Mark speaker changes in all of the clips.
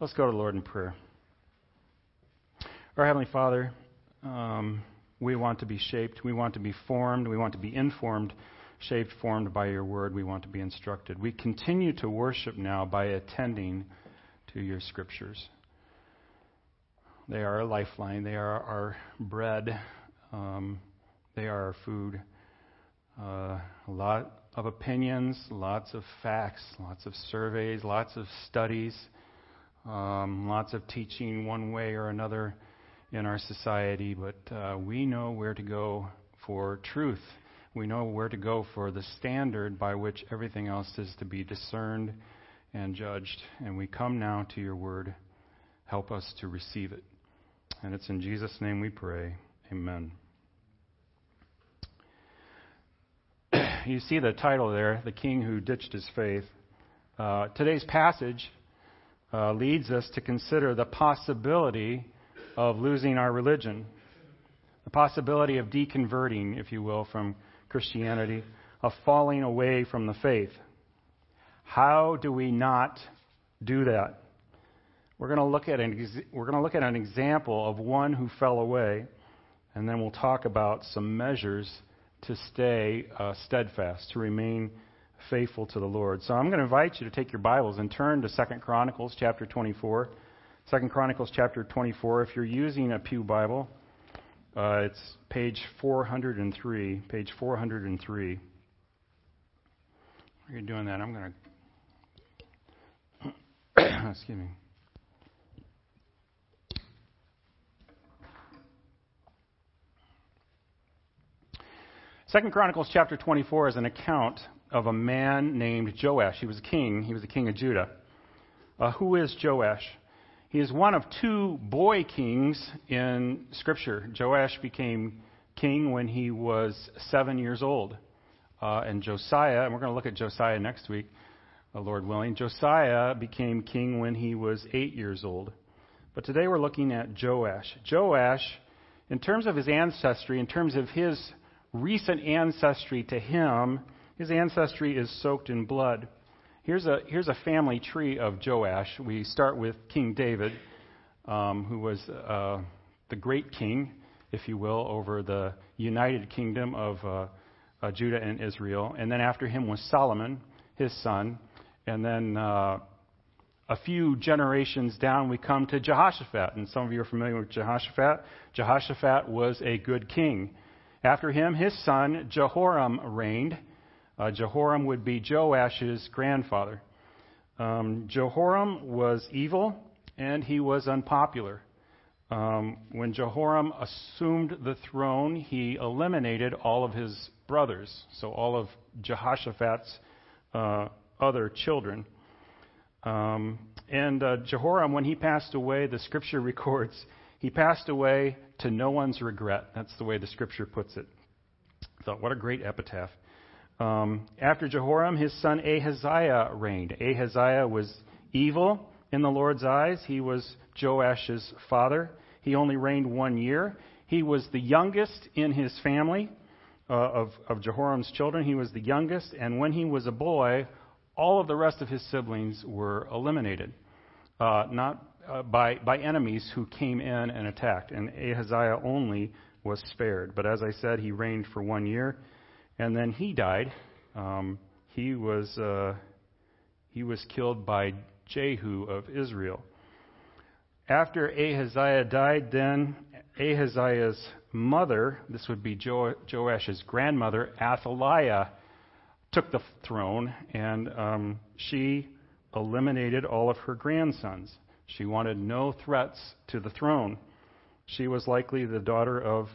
Speaker 1: Let's go to the Lord in prayer. Our Heavenly Father, um, we want to be shaped, we want to be formed, we want to be informed, shaped, formed by your word, we want to be instructed. We continue to worship now by attending to your scriptures. They are our lifeline, they are our bread, um, they are our food. Uh, a lot of opinions, lots of facts, lots of surveys, lots of studies um, lots of teaching one way or another in our society, but uh, we know where to go for truth. We know where to go for the standard by which everything else is to be discerned and judged. And we come now to your word. Help us to receive it. And it's in Jesus' name we pray. Amen. you see the title there, The King Who Ditched His Faith. Uh, today's passage uh, leads us to consider the possibility of losing our religion, the possibility of deconverting, if you will, from Christianity, of falling away from the faith. How do we not do that? We're going to look at an, we're going to look at an example of one who fell away, and then we'll talk about some measures to stay uh, steadfast, to remain faithful to the Lord. So I'm going to invite you to take your Bibles and turn to 2 Chronicles chapter 24. 2 Chronicles chapter 24. If you're using a Pew Bible, uh, it's page 403. Page 403. While you're doing that, I'm going to. excuse me. Second Chronicles chapter 24 is an account of a man named Joash. He was a king. He was the king of Judah. Uh, who is Joash? He is one of two boy kings in Scripture. Joash became king when he was seven years old. Uh, and Josiah, and we're going to look at Josiah next week, uh, Lord willing. Josiah became king when he was eight years old. But today we're looking at Joash. Joash, in terms of his ancestry, in terms of his recent ancestry to him, his ancestry is soaked in blood. Here's a, here's a family tree of Joash. We start with King David, um, who was uh, the great king, if you will, over the united kingdom of uh, uh, Judah and Israel. And then after him was Solomon, his son. And then uh, a few generations down, we come to Jehoshaphat. And some of you are familiar with Jehoshaphat. Jehoshaphat was a good king. After him, his son Jehoram reigned. Uh, Jehoram would be Joash's grandfather. Um, Jehoram was evil and he was unpopular. Um, when Jehoram assumed the throne, he eliminated all of his brothers, so all of Jehoshaphat's uh, other children. Um, and uh, Jehoram, when he passed away, the scripture records, he passed away to no one's regret. That's the way the scripture puts it. I thought, what a great epitaph. Um, after Jehoram, his son Ahaziah reigned. Ahaziah was evil in the Lord's eyes. He was Joash's father. He only reigned one year. He was the youngest in his family uh, of, of Jehoram's children. He was the youngest, and when he was a boy, all of the rest of his siblings were eliminated, uh, not uh, by, by enemies who came in and attacked. And Ahaziah only was spared. But as I said, he reigned for one year. And then he died. Um, he was uh, he was killed by Jehu of Israel. After Ahaziah died, then Ahaziah's mother, this would be jo- Joash's grandmother, Athaliah, took the throne, and um, she eliminated all of her grandsons. She wanted no threats to the throne. She was likely the daughter of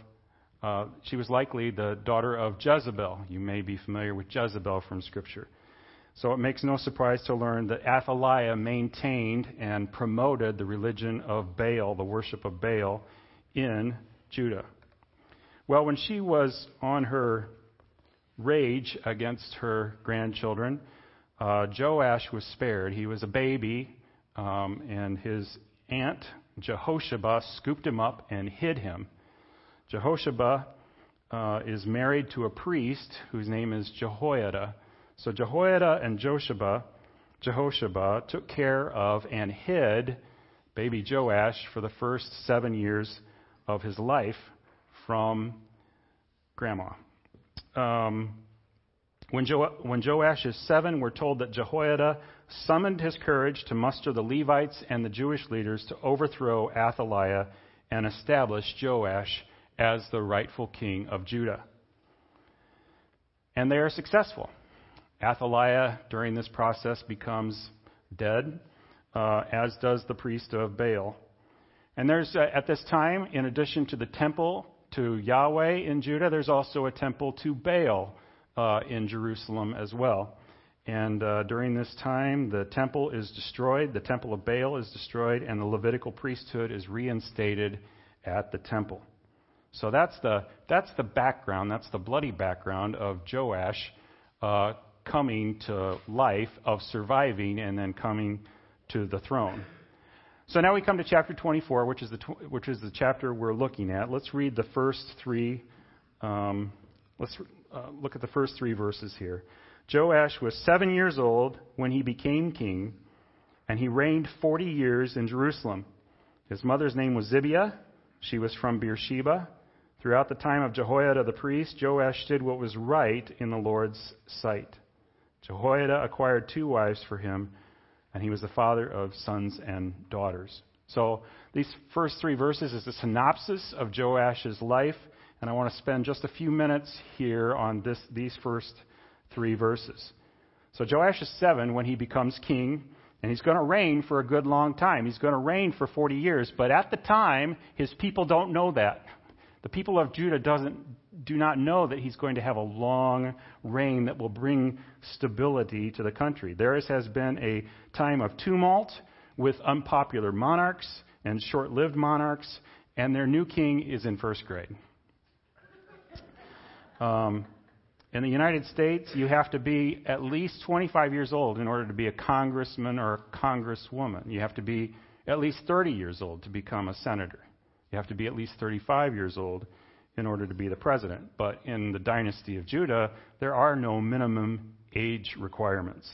Speaker 1: uh, she was likely the daughter of Jezebel. You may be familiar with Jezebel from Scripture. So it makes no surprise to learn that Athaliah maintained and promoted the religion of Baal, the worship of Baal, in Judah. Well, when she was on her rage against her grandchildren, uh, Joash was spared. He was a baby, um, and his aunt, Jehosheba, scooped him up and hid him Jehosheba uh, is married to a priest whose name is Jehoiada. So Jehoiada and Josheba, Jehosheba took care of and hid baby Joash for the first seven years of his life from grandma. Um, when, jo- when Joash is seven, we're told that Jehoiada summoned his courage to muster the Levites and the Jewish leaders to overthrow Athaliah and establish Joash as the rightful king of Judah. And they are successful. Athaliah, during this process, becomes dead, uh, as does the priest of Baal. And there's, uh, at this time, in addition to the temple to Yahweh in Judah, there's also a temple to Baal uh, in Jerusalem as well. And uh, during this time, the temple is destroyed, the temple of Baal is destroyed, and the Levitical priesthood is reinstated at the temple. So that's the, that's the background, that's the bloody background of Joash uh, coming to life, of surviving, and then coming to the throne. So now we come to chapter 24, which is the, tw- which is the chapter we're looking at. Let's read the first three. Um, let's uh, look at the first three verses here. Joash was seven years old when he became king, and he reigned 40 years in Jerusalem. His mother's name was Zibiah. She was from Beersheba. Throughout the time of Jehoiada the priest, Joash did what was right in the Lord's sight. Jehoiada acquired two wives for him, and he was the father of sons and daughters. So these first three verses is a synopsis of Joash's life, and I want to spend just a few minutes here on this, these first three verses. So Joash is seven when he becomes king, and he's going to reign for a good long time. He's going to reign for 40 years, but at the time, his people don't know that. The people of Judah doesn't, do not know that he's going to have a long reign that will bring stability to the country. There has been a time of tumult with unpopular monarchs and short lived monarchs, and their new king is in first grade. Um, in the United States, you have to be at least 25 years old in order to be a congressman or a congresswoman. You have to be at least 30 years old to become a senator. You have to be at least 35 years old in order to be the president. But in the dynasty of Judah, there are no minimum age requirements.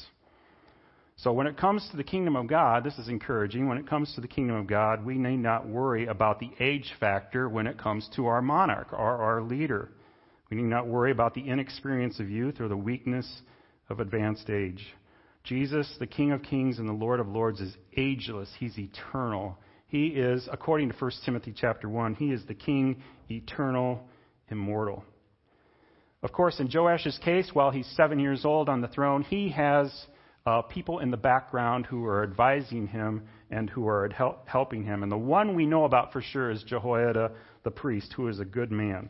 Speaker 1: So when it comes to the kingdom of God, this is encouraging. When it comes to the kingdom of God, we need not worry about the age factor when it comes to our monarch or our leader. We need not worry about the inexperience of youth or the weakness of advanced age. Jesus, the King of Kings and the Lord of Lords, is ageless. He's eternal. He is, according to 1 Timothy chapter 1, he is the king, eternal, immortal. Of course, in Joash's case, while he's seven years old on the throne, he has uh, people in the background who are advising him and who are help, helping him. And the one we know about for sure is Jehoiada the priest, who is a good man.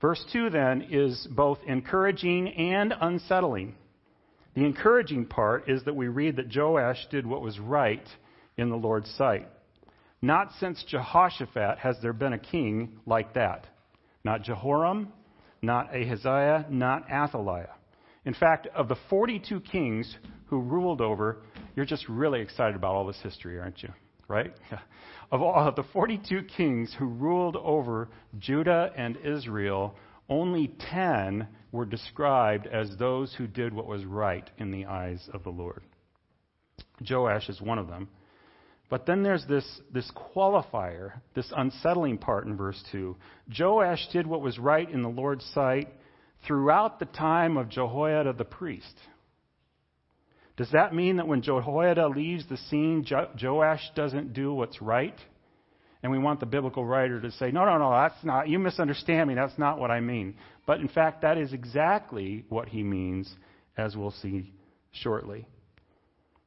Speaker 1: Verse 2 then is both encouraging and unsettling. The encouraging part is that we read that Joash did what was right in the Lord's sight. Not since Jehoshaphat has there been a king like that. Not Jehoram, not Ahaziah, not Athaliah. In fact, of the 42 kings who ruled over, you're just really excited about all this history, aren't you? Right? Of all of the 42 kings who ruled over Judah and Israel, only 10 were described as those who did what was right in the eyes of the Lord. Joash is one of them. But then there's this, this qualifier, this unsettling part in verse 2. Joash did what was right in the Lord's sight throughout the time of Jehoiada the priest. Does that mean that when Jehoiada leaves the scene, jo- Joash doesn't do what's right? And we want the biblical writer to say, no, no, no, that's not, you misunderstand me, that's not what I mean. But in fact, that is exactly what he means, as we'll see shortly.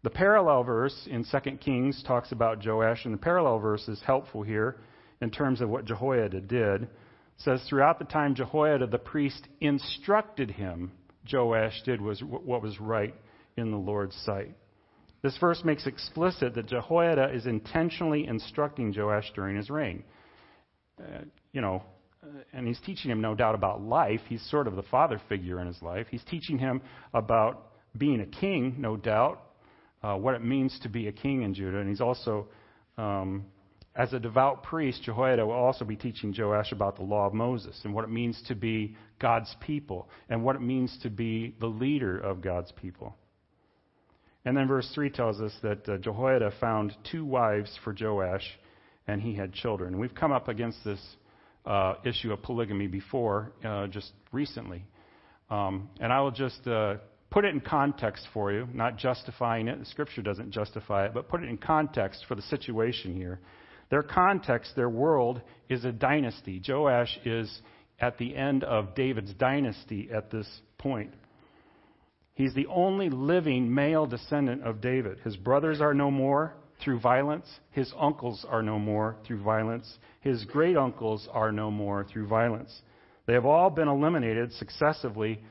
Speaker 1: The parallel verse in 2 Kings talks about Joash, and the parallel verse is helpful here in terms of what Jehoiada did. It says, Throughout the time Jehoiada the priest instructed him, Joash did was what was right in the Lord's sight. This verse makes explicit that Jehoiada is intentionally instructing Joash during his reign. Uh, you know, and he's teaching him, no doubt, about life. He's sort of the father figure in his life. He's teaching him about being a king, no doubt, uh, what it means to be a king in Judah. And he's also, um, as a devout priest, Jehoiada will also be teaching Joash about the law of Moses and what it means to be God's people and what it means to be the leader of God's people. And then verse 3 tells us that uh, Jehoiada found two wives for Joash, and he had children. We've come up against this uh, issue of polygamy before, uh, just recently. Um, and I will just uh, put it in context for you, not justifying it. The scripture doesn't justify it, but put it in context for the situation here. Their context, their world, is a dynasty. Joash is at the end of David's dynasty at this point. He's the only living male descendant of David. His brothers are no more through violence. His uncles are no more through violence. His great uncles are no more through violence. They have all been eliminated successively,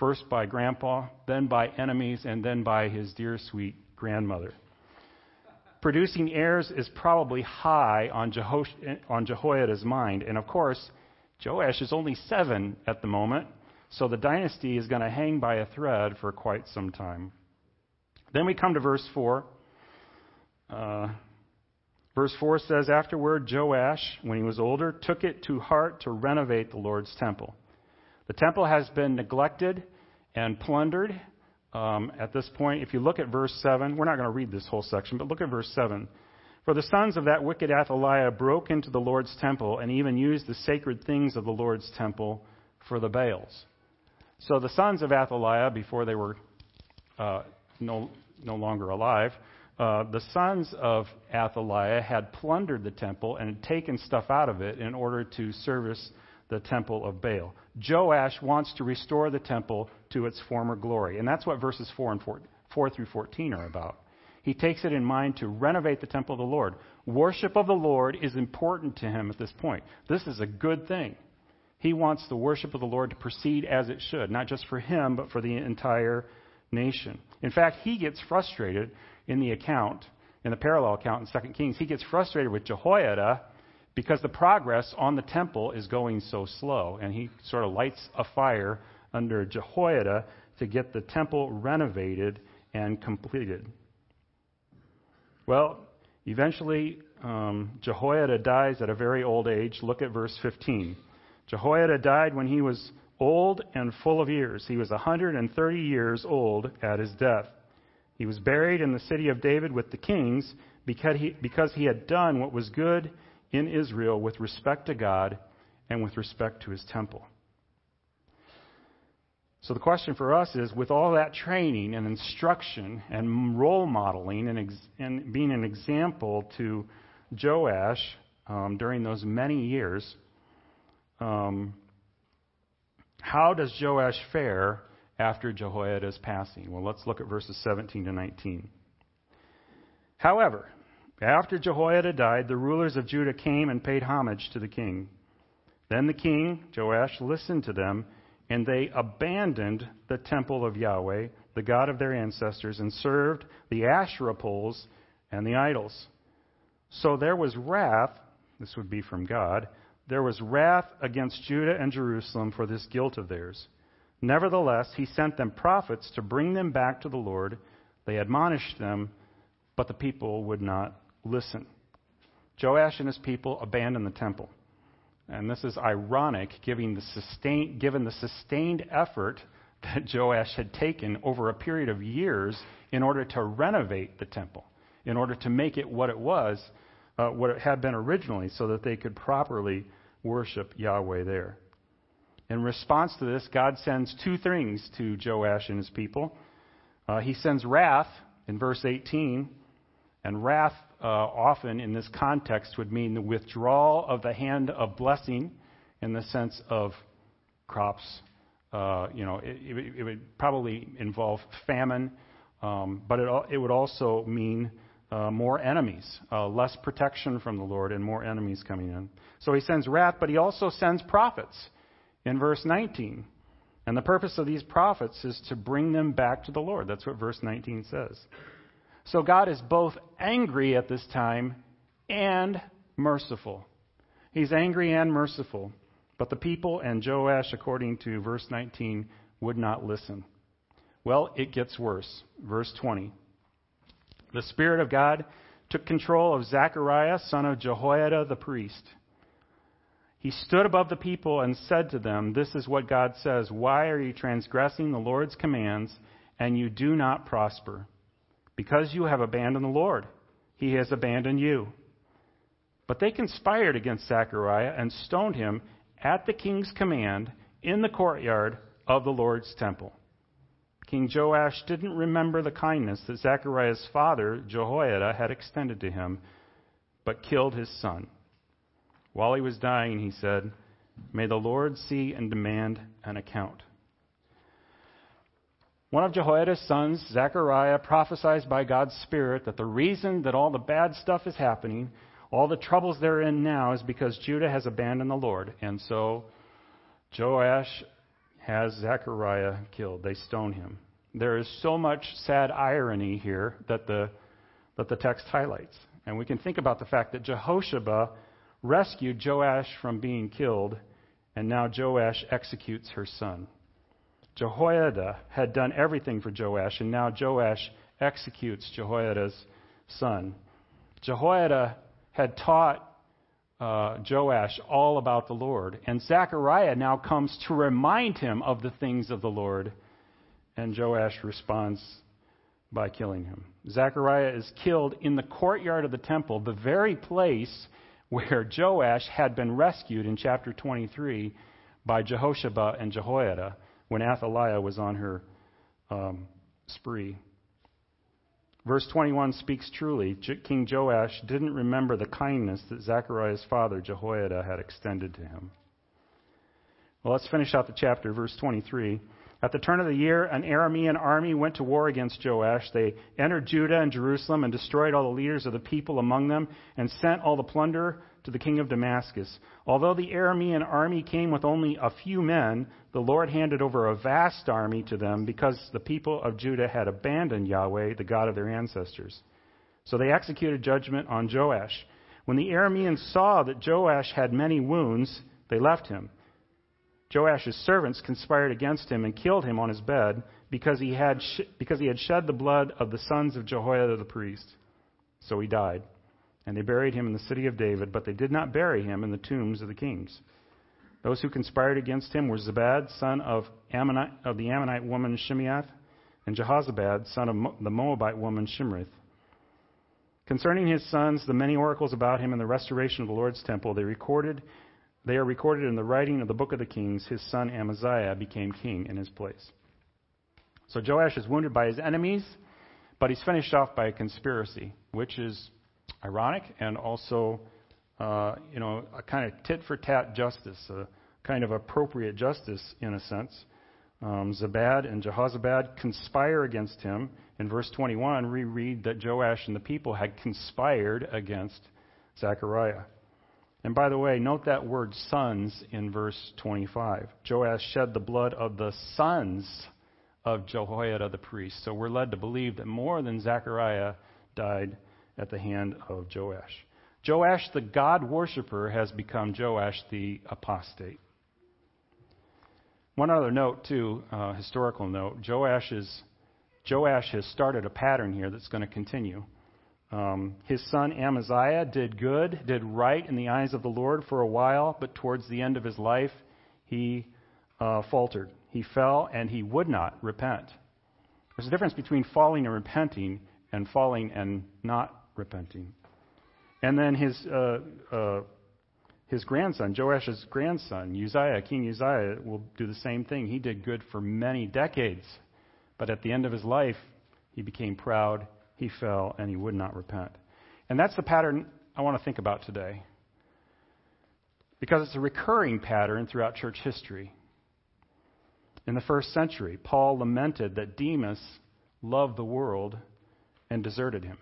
Speaker 1: first by grandpa, then by enemies, and then by his dear sweet grandmother. Producing heirs is probably high on, Jeho- on Jehoiada's mind. And of course, Joash is only seven at the moment, so the dynasty is going to hang by a thread for quite some time. Then we come to verse 4. Uh, verse 4 says, Afterward, Joash, when he was older, took it to heart to renovate the Lord's temple. The temple has been neglected and plundered. Um, at this point, if you look at verse 7, we're not going to read this whole section, but look at verse 7. For the sons of that wicked Athaliah broke into the Lord's temple and even used the sacred things of the Lord's temple for the Baals. So the sons of Athaliah, before they were uh, no, no longer alive, uh, the sons of Athaliah had plundered the temple and taken stuff out of it in order to service the temple of Baal. Joash wants to restore the temple to its former glory. And that's what verses 4, and 4, 4 through 14 are about. He takes it in mind to renovate the temple of the Lord. Worship of the Lord is important to him at this point. This is a good thing. He wants the worship of the Lord to proceed as it should, not just for him, but for the entire nation. In fact, he gets frustrated in the account, in the parallel account in 2 Kings, he gets frustrated with Jehoiada because the progress on the temple is going so slow. And he sort of lights a fire under Jehoiada to get the temple renovated and completed. Well, eventually, um, Jehoiada dies at a very old age. Look at verse 15. Jehoiada died when he was old and full of years. He was 130 years old at his death. He was buried in the city of David with the kings because he, because he had done what was good in Israel with respect to God and with respect to his temple. So the question for us is with all that training and instruction and role modeling and, ex- and being an example to Joash um, during those many years, um, how does Joash fare after Jehoiada's passing? Well, let's look at verses 17 to 19. However, after Jehoiada died, the rulers of Judah came and paid homage to the king. Then the king, Joash, listened to them and they abandoned the temple of Yahweh, the God of their ancestors, and served the Asherah poles and the idols. So there was wrath, this would be from God, there was wrath against Judah and Jerusalem for this guilt of theirs. Nevertheless, he sent them prophets to bring them back to the Lord. They admonished them, but the people would not listen. Joash and his people abandoned the temple. And this is ironic given the, sustain, given the sustained effort that Joash had taken over a period of years in order to renovate the temple, in order to make it what it was, uh, what it had been originally, so that they could properly worship Yahweh there. In response to this, God sends two things to Joash and his people. Uh, he sends wrath in verse 18, and wrath uh, often in this context would mean the withdrawal of the hand of blessing in the sense of crops. Uh, you know, it, it, it, would probably involve famine, um, but it, it, would also mean uh, more enemies, uh, less protection from the Lord, and more enemies coming in. So he sends wrath, but he also sends prophets in verse 19. And the purpose of these prophets is to bring them back to the Lord. That's what verse 19 says. So God is both angry at this time and merciful. He's angry and merciful. But the people and Joash, according to verse 19, would not listen. Well, it gets worse. Verse 20. The Spirit of God took control of Zechariah, son of Jehoiada the priest. He stood above the people and said to them, This is what God says Why are you transgressing the Lord's commands and you do not prosper? Because you have abandoned the Lord, he has abandoned you. But they conspired against Zechariah and stoned him at the king's command in the courtyard of the Lord's temple. King Joash didn't remember the kindness that Zechariah's father, Jehoiada, had extended to him, but killed his son. While he was dying, he said, May the Lord see and demand an account. One of Jehoiada's sons, Zechariah, prophesies by God's Spirit that the reason that all the bad stuff is happening, all the troubles they're in now, is because Judah has abandoned the Lord. And so Joash has Zechariah killed. They stone him. There is so much sad irony here that the, that the text highlights. And we can think about the fact that Jehosheba rescued Joash from being killed, and now Joash executes her son. Jehoiada had done everything for Joash, and now Joash executes Jehoiada's son. Jehoiada had taught uh, Joash all about the Lord, and Zechariah now comes to remind him of the things of the Lord, and Joash responds by killing him. Zechariah is killed in the courtyard of the temple, the very place where Joash had been rescued in chapter 23 by Jehosheba and Jehoiada when Athaliah was on her um, spree. Verse 21 speaks truly. King Joash didn't remember the kindness that Zechariah's father, Jehoiada, had extended to him. Well, let's finish out the chapter, verse 23. At the turn of the year, an Aramean army went to war against Joash. They entered Judah and Jerusalem and destroyed all the leaders of the people among them and sent all the plunder to the king of Damascus. Although the Aramean army came with only a few men, the Lord handed over a vast army to them because the people of Judah had abandoned Yahweh, the God of their ancestors. So they executed judgment on Joash. When the Arameans saw that Joash had many wounds, they left him. Joash's servants conspired against him and killed him on his bed because he had, sh- because he had shed the blood of the sons of Jehoiada the priest. So he died. And they buried him in the city of David, but they did not bury him in the tombs of the kings. Those who conspired against him were Zabad, son of, Ammonite, of the Ammonite woman Shimeath, and Jehozabad, son of the Moabite woman Shimrith. Concerning his sons, the many oracles about him and the restoration of the Lord's temple, they recorded they are recorded in the writing of the book of the kings. His son Amaziah became king in his place. So Joash is wounded by his enemies, but he's finished off by a conspiracy, which is ironic and also, uh, you know, a kind of tit for tat justice, a kind of appropriate justice in a sense. Um, Zabad and Jehozabad conspire against him. In verse 21, we read that Joash and the people had conspired against Zechariah. And by the way, note that word sons in verse 25. Joash shed the blood of the sons of Jehoiada the priest. So we're led to believe that more than Zechariah died at the hand of Joash. Joash, the God worshiper, has become Joash the apostate. One other note, too, uh, historical note. Joash, is, Joash has started a pattern here that's going to continue. Um, his son Amaziah did good, did right in the eyes of the Lord for a while, but towards the end of his life, he uh, faltered. He fell and he would not repent. There's a difference between falling and repenting and falling and not repenting. And then his, uh, uh, his grandson, Joash's grandson, Uzziah, King Uzziah, will do the same thing. He did good for many decades, but at the end of his life, he became proud, he fell, and he would not repent. And that's the pattern I want to think about today. Because it's a recurring pattern throughout church history. In the first century, Paul lamented that Demas loved the world and deserted him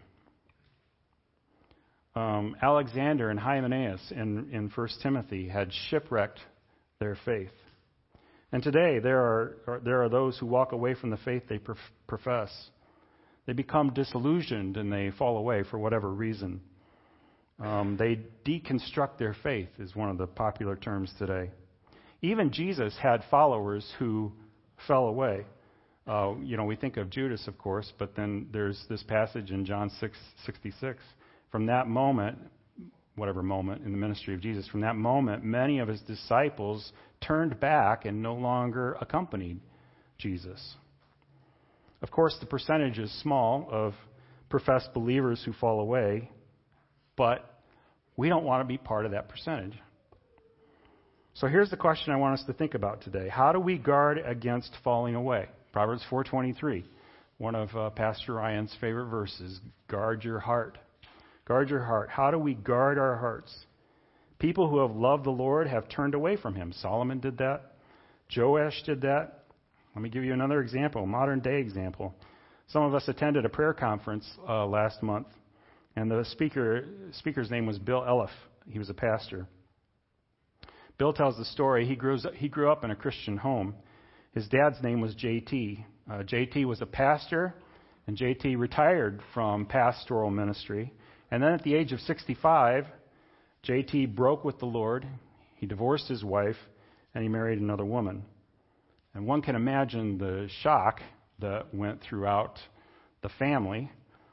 Speaker 1: um, Alexander and Hymenaeus in, in 1 Timothy had shipwrecked their faith. And today, there are, there are those who walk away from the faith they profess. They become disillusioned and they fall away for whatever reason. Um, they deconstruct their faith, is one of the popular terms today. Even Jesus had followers who fell away. Uh, you know, we think of Judas, of course, but then there's this passage in John 6, 66 from that moment, whatever moment in the ministry of Jesus, from that moment, many of his disciples turned back and no longer accompanied Jesus. Of course, the percentage is small of professed believers who fall away, but we don't want to be part of that percentage. So here's the question I want us to think about today. How do we guard against falling away? Proverbs 4:23, one of uh, Pastor Ryan's favorite verses, guard your heart. Guard your heart. How do we guard our hearts? People who have loved the Lord have turned away from him. Solomon did that. Joash did that. Let me give you another example, a modern day example. Some of us attended a prayer conference uh, last month, and the speaker speaker's name was Bill Elliff. He was a pastor. Bill tells the story. He grew, he grew up in a Christian home. His dad's name was JT. Uh, JT was a pastor, and JT retired from pastoral ministry. And then at the age of 65, JT broke with the Lord. He divorced his wife, and he married another woman. And one can imagine the shock that went throughout the family,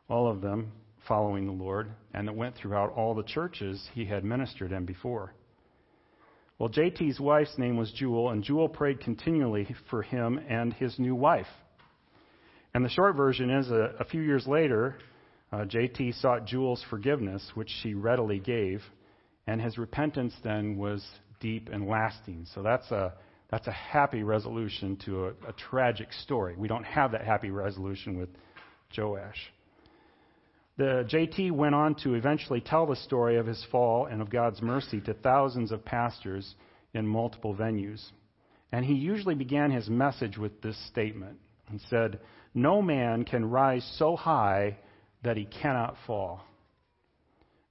Speaker 1: all of them following the Lord, and that went throughout all the churches he had ministered in before. Well, JT's wife's name was Jewel, and Jewel prayed continually for him and his new wife. And the short version is a, a few years later, uh, JT sought Jewel's forgiveness, which she readily gave, and his repentance then was deep and lasting. So that's a that's a happy resolution to a, a tragic story. We don't have that happy resolution with Joash. The JT went on to eventually tell the story of his fall and of God's mercy to thousands of pastors in multiple venues. And he usually began his message with this statement. He said, No man can rise so high that he cannot fall.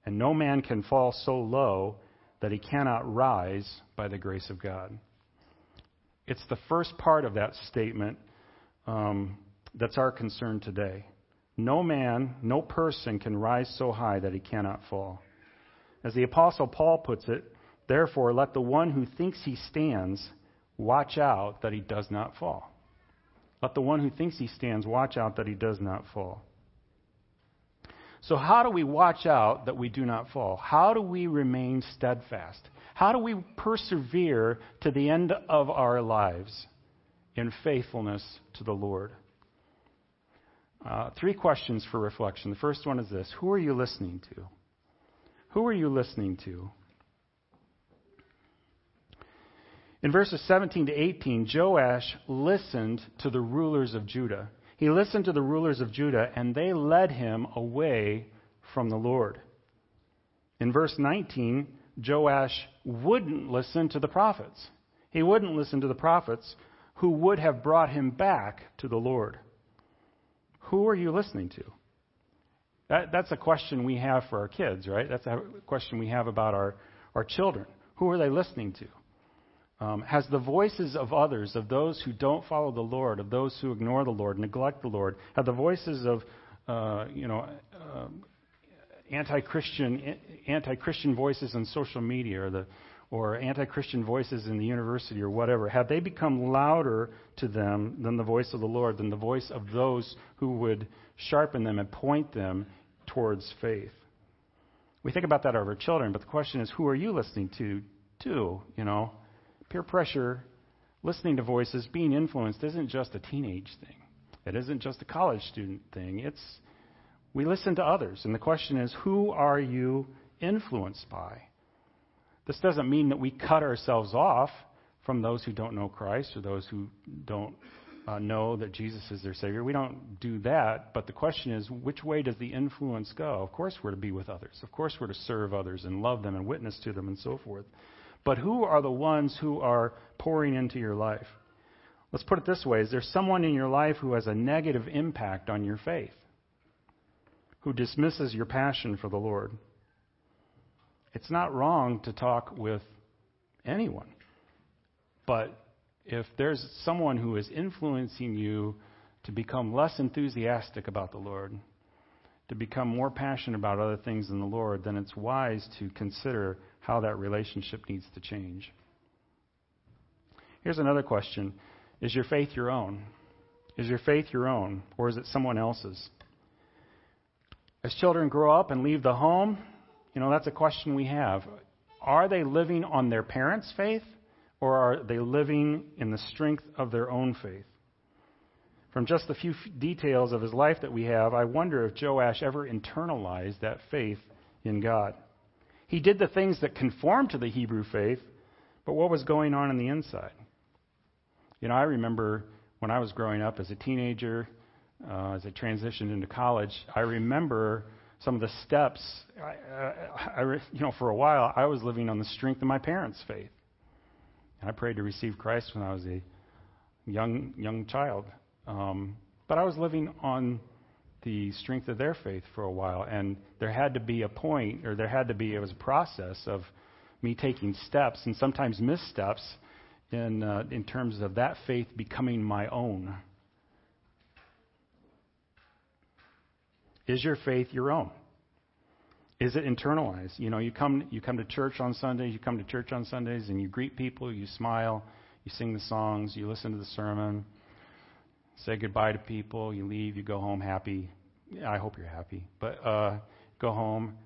Speaker 1: And no man can fall so low that he cannot rise by the grace of God. It's the first part of that statement um, that's our concern today. No man, no person can rise so high that he cannot fall. As the Apostle Paul puts it, therefore let the one who thinks he stands watch out that he does not fall. Let the one who thinks he stands watch out that he does not fall. So, how do we watch out that we do not fall? How do we remain steadfast? How do we persevere to the end of our lives in faithfulness to the Lord? Uh, three questions for reflection. The first one is this Who are you listening to? Who are you listening to? In verses 17 to 18, Joash listened to the rulers of Judah. He listened to the rulers of Judah, and they led him away from the Lord. In verse 19, Joash wouldn't listen to the prophets. He wouldn't listen to the prophets who would have brought him back to the Lord. Who are you listening to? That, that's a question we have for our kids, right? That's a question we have about our, our children. Who are they listening to? Um, has the voices of others, of those who don't follow the Lord, of those who ignore the Lord, neglect the Lord, have the voices of, uh, you know, uh, anti-Christian, anti-Christian voices on social media, or the or anti Christian voices in the university or whatever, have they become louder to them than the voice of the Lord, than the voice of those who would sharpen them and point them towards faith? We think about that of our children, but the question is, who are you listening to, too? You know, peer pressure, listening to voices, being influenced isn't just a teenage thing. It isn't just a college student thing. It's we listen to others, and the question is, who are you influenced by? This doesn't mean that we cut ourselves off from those who don't know Christ or those who don't uh, know that Jesus is their Savior. We don't do that. But the question is, which way does the influence go? Of course, we're to be with others. Of course, we're to serve others and love them and witness to them and so forth. But who are the ones who are pouring into your life? Let's put it this way Is there someone in your life who has a negative impact on your faith? Who dismisses your passion for the Lord? It's not wrong to talk with anyone. But if there's someone who is influencing you to become less enthusiastic about the Lord, to become more passionate about other things than the Lord, then it's wise to consider how that relationship needs to change. Here's another question Is your faith your own? Is your faith your own, or is it someone else's? As children grow up and leave the home, you know, that's a question we have. Are they living on their parents' faith, or are they living in the strength of their own faith? From just the few details of his life that we have, I wonder if Joash ever internalized that faith in God. He did the things that conformed to the Hebrew faith, but what was going on in the inside? You know, I remember when I was growing up as a teenager, uh, as I transitioned into college, I remember some of the steps. I, I, you know, for a while, I was living on the strength of my parents' faith. And I prayed to receive Christ when I was a young young child. Um, but I was living on the strength of their faith for a while, and there had to be a point, or there had to be it was a process of me taking steps, and sometimes missteps, in uh, in terms of that faith becoming my own. Is your faith your own? Is it internalized? You know, you come you come to church on Sundays, you come to church on Sundays and you greet people, you smile, you sing the songs, you listen to the sermon, say goodbye to people, you leave, you go home happy. I hope you're happy. But uh go home.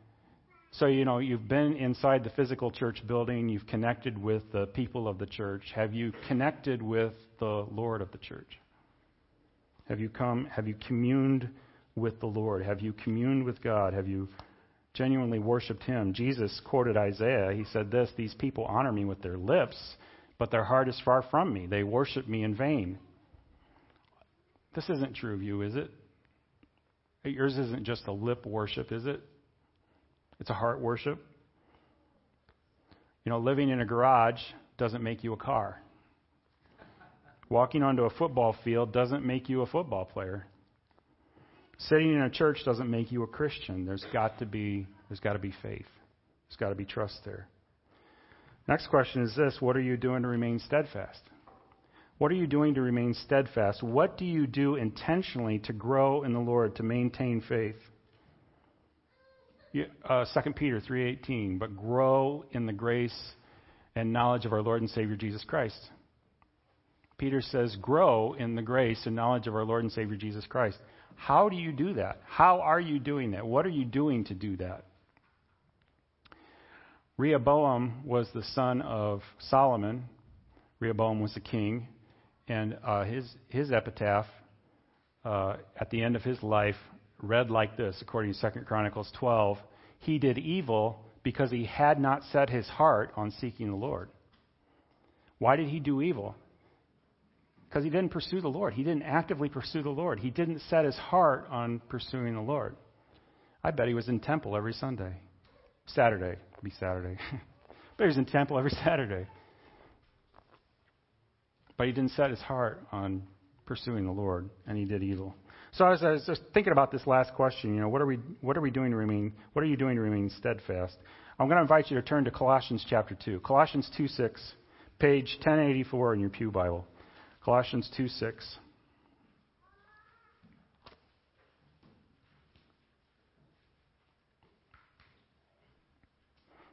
Speaker 1: So, you know, you've been inside the physical church building, you've connected with the people of the church. Have you connected with the Lord of the church? Have you come have you communed with the Lord? Have you communed with God? Have you genuinely worshiped Him? Jesus quoted Isaiah. He said this These people honor me with their lips, but their heart is far from me. They worship me in vain. This isn't true of you, is it? Yours isn't just a lip worship, is it? It's a heart worship. You know, living in a garage doesn't make you a car. Walking onto a football field doesn't make you a football player. Sitting in a church doesn't make you a Christian. There's got to be there's got to be faith. There's got to be trust there. Next question is this, what are you doing to remain steadfast? What are you doing to remain steadfast? What do you do intentionally to grow in the Lord, to maintain faith? Uh, 2 Peter 3:18, but grow in the grace and knowledge of our Lord and Savior Jesus Christ. Peter says, grow in the grace and knowledge of our Lord and Savior Jesus Christ. How do you do that? How are you doing that? What are you doing to do that? Rehoboam was the son of Solomon. Rehoboam was the king, and uh, his his epitaph uh, at the end of his life read like this, according to 2 Chronicles 12: He did evil because he had not set his heart on seeking the Lord. Why did he do evil? Because he didn't pursue the Lord. He didn't actively pursue the Lord. He didn't set his heart on pursuing the Lord. I bet he was in temple every Sunday. Saturday. Be Saturday. but he was in temple every Saturday. But he didn't set his heart on pursuing the Lord, and he did evil. So I was just thinking about this last question, you know, what are we what are we doing to remain what are you doing to remain steadfast? I'm going to invite you to turn to Colossians chapter 2. Colossians 2 6, page 1084 in your Pew Bible. Colossians 2 6.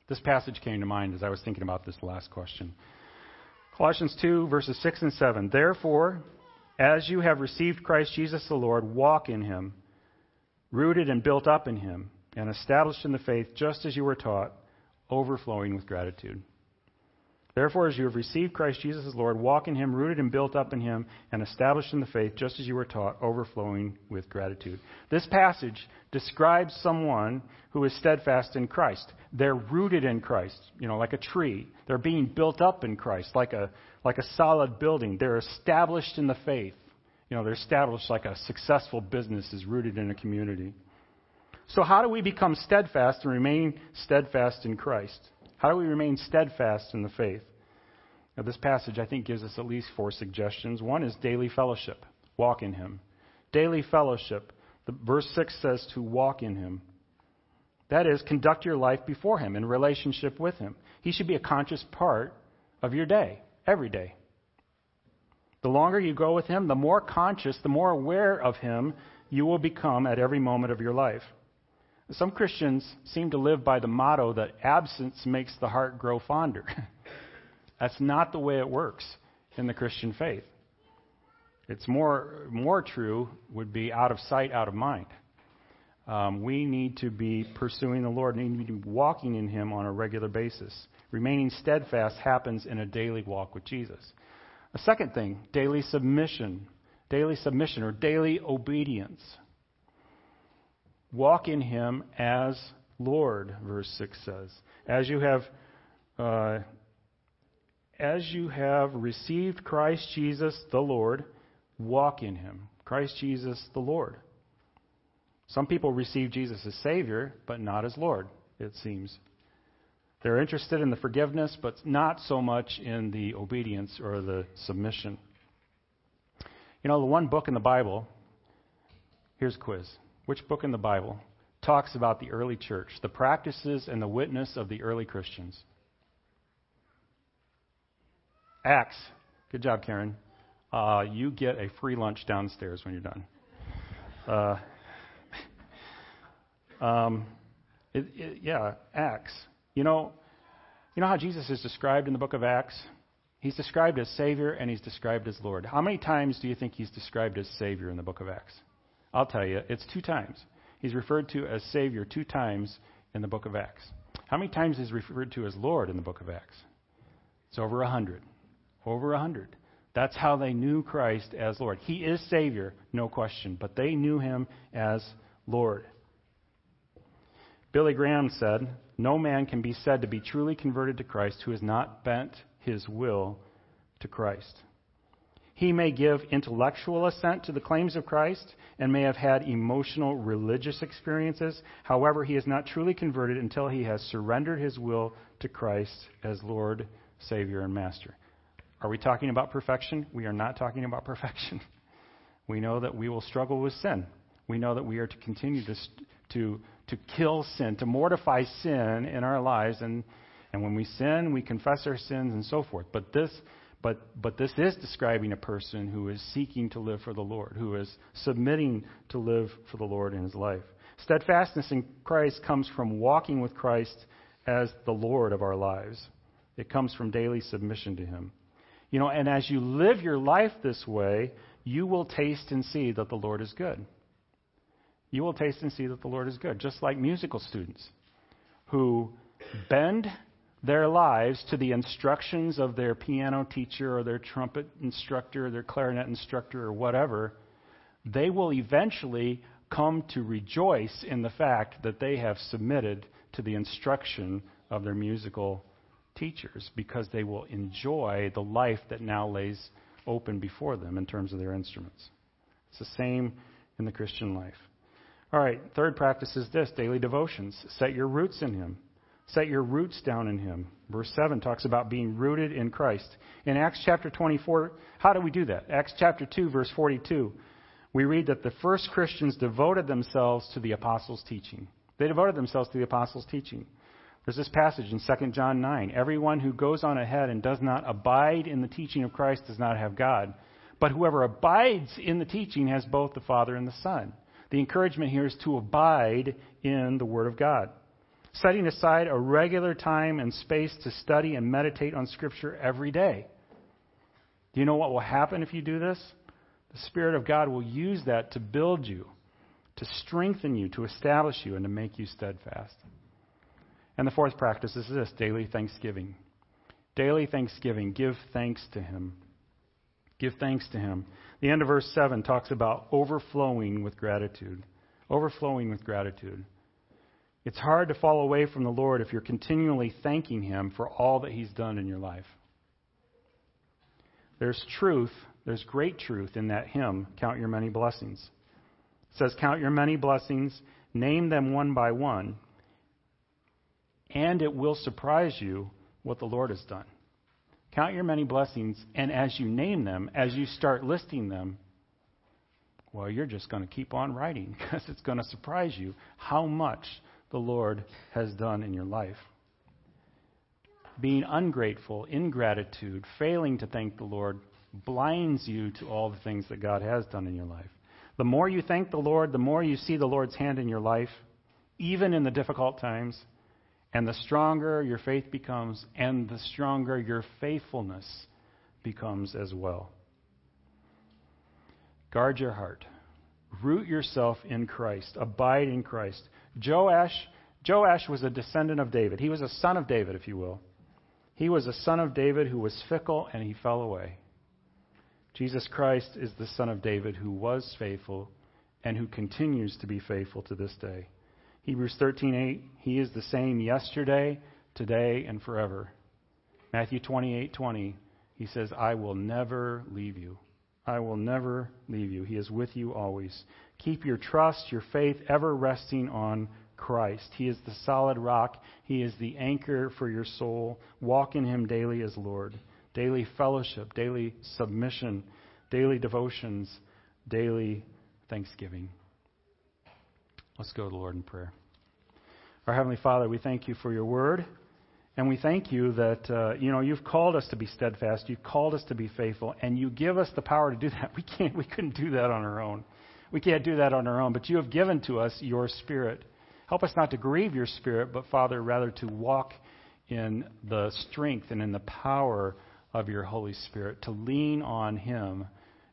Speaker 1: This passage came to mind as I was thinking about this last question. Colossians 2, verses 6 and 7. Therefore, as you have received Christ Jesus the Lord, walk in him, rooted and built up in him, and established in the faith just as you were taught, overflowing with gratitude. Therefore, as you have received Christ Jesus as Lord, walk in him, rooted and built up in him, and established in the faith, just as you were taught, overflowing with gratitude. This passage describes someone who is steadfast in Christ. They're rooted in Christ, you know, like a tree. They're being built up in Christ, like a, like a solid building. They're established in the faith. You know, they're established like a successful business is rooted in a community. So, how do we become steadfast and remain steadfast in Christ? How do we remain steadfast in the faith? Now, this passage, I think, gives us at least four suggestions. One is daily fellowship, walk in Him. Daily fellowship. The, verse 6 says to walk in Him. That is, conduct your life before Him in relationship with Him. He should be a conscious part of your day, every day. The longer you go with Him, the more conscious, the more aware of Him you will become at every moment of your life. Some Christians seem to live by the motto that absence makes the heart grow fonder. That's not the way it works in the Christian faith. It's more, more true would be out of sight, out of mind. Um, we need to be pursuing the Lord, need to be walking in Him on a regular basis. Remaining steadfast happens in a daily walk with Jesus. A second thing, daily submission. daily submission or daily obedience. Walk in him as Lord, verse 6 says. As you have uh, as you have received Christ Jesus the Lord, walk in him. Christ Jesus the Lord. Some people receive Jesus as Savior, but not as Lord, it seems. They're interested in the forgiveness, but not so much in the obedience or the submission. You know, the one book in the Bible, here's a quiz. Which book in the Bible talks about the early church, the practices and the witness of the early Christians? Acts. Good job, Karen. Uh, you get a free lunch downstairs when you're done. Uh, um, it, it, yeah, Acts. You know, you know how Jesus is described in the book of Acts? He's described as Savior and he's described as Lord. How many times do you think he's described as Savior in the book of Acts? I'll tell you, it's two times. He's referred to as Savior two times in the book of Acts. How many times is referred to as Lord in the book of Acts? It's over a hundred. Over a hundred. That's how they knew Christ as Lord. He is Savior, no question, but they knew him as Lord. Billy Graham said, No man can be said to be truly converted to Christ who has not bent his will to Christ. He may give intellectual assent to the claims of Christ and may have had emotional religious experiences. However, he is not truly converted until he has surrendered his will to Christ as Lord, Savior, and Master. Are we talking about perfection? We are not talking about perfection. We know that we will struggle with sin. We know that we are to continue to, to to kill sin, to mortify sin in our lives. And, and when we sin, we confess our sins and so forth. But this, but, but this is describing a person who is seeking to live for the Lord, who is submitting to live for the Lord in his life. Steadfastness in Christ comes from walking with Christ as the Lord of our lives. It comes from daily submission to Him. You know, and as you live your life this way, you will taste and see that the Lord is good you will taste and see that the Lord is good. Just like musical students who bend their lives to the instructions of their piano teacher or their trumpet instructor or their clarinet instructor or whatever, they will eventually come to rejoice in the fact that they have submitted to the instruction of their musical teachers because they will enjoy the life that now lays open before them in terms of their instruments. It's the same in the Christian life. All right, third practice is this daily devotions. Set your roots in Him. Set your roots down in Him. Verse 7 talks about being rooted in Christ. In Acts chapter 24, how do we do that? Acts chapter 2, verse 42, we read that the first Christians devoted themselves to the apostles' teaching. They devoted themselves to the apostles' teaching. There's this passage in 2 John 9 Everyone who goes on ahead and does not abide in the teaching of Christ does not have God. But whoever abides in the teaching has both the Father and the Son. The encouragement here is to abide in the Word of God. Setting aside a regular time and space to study and meditate on Scripture every day. Do you know what will happen if you do this? The Spirit of God will use that to build you, to strengthen you, to establish you, and to make you steadfast. And the fourth practice is this daily thanksgiving. Daily thanksgiving. Give thanks to Him. Give thanks to Him. The end of verse 7 talks about overflowing with gratitude. Overflowing with gratitude. It's hard to fall away from the Lord if you're continually thanking Him for all that He's done in your life. There's truth, there's great truth in that hymn, Count Your Many Blessings. It says, Count your many blessings, name them one by one, and it will surprise you what the Lord has done. Count your many blessings, and as you name them, as you start listing them, well, you're just going to keep on writing because it's going to surprise you how much the Lord has done in your life. Being ungrateful, ingratitude, failing to thank the Lord blinds you to all the things that God has done in your life. The more you thank the Lord, the more you see the Lord's hand in your life, even in the difficult times, and the stronger your faith becomes, and the stronger your faithfulness becomes as well. Guard your heart. Root yourself in Christ. Abide in Christ. Joash, Joash was a descendant of David. He was a son of David, if you will. He was a son of David who was fickle and he fell away. Jesus Christ is the Son of David who was faithful and who continues to be faithful to this day. Hebrews 13:8 He is the same yesterday, today and forever. Matthew 28:20 He says, "I will never leave you. I will never leave you. He is with you always. Keep your trust, your faith ever resting on Christ. He is the solid rock. He is the anchor for your soul. Walk in him daily as Lord. Daily fellowship, daily submission, daily devotions, daily thanksgiving. Let's go to the Lord in prayer. Our Heavenly Father, we thank you for your word. And we thank you that, uh, you know, you've called us to be steadfast. You've called us to be faithful. And you give us the power to do that. We can't, we couldn't do that on our own. We can't do that on our own. But you have given to us your spirit. Help us not to grieve your spirit, but Father, rather to walk in the strength and in the power of your Holy Spirit, to lean on him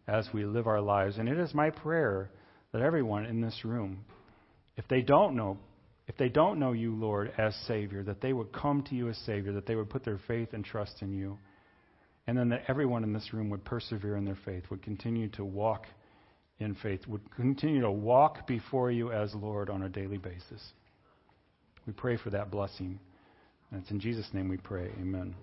Speaker 1: as we live our lives. And it is my prayer that everyone in this room, if they don't know, if they don't know you, Lord, as Savior, that they would come to you as Savior, that they would put their faith and trust in you, and then that everyone in this room would persevere in their faith, would continue to walk in faith, would continue to walk before you as Lord on a daily basis. We pray for that blessing. And it's in Jesus' name we pray. Amen.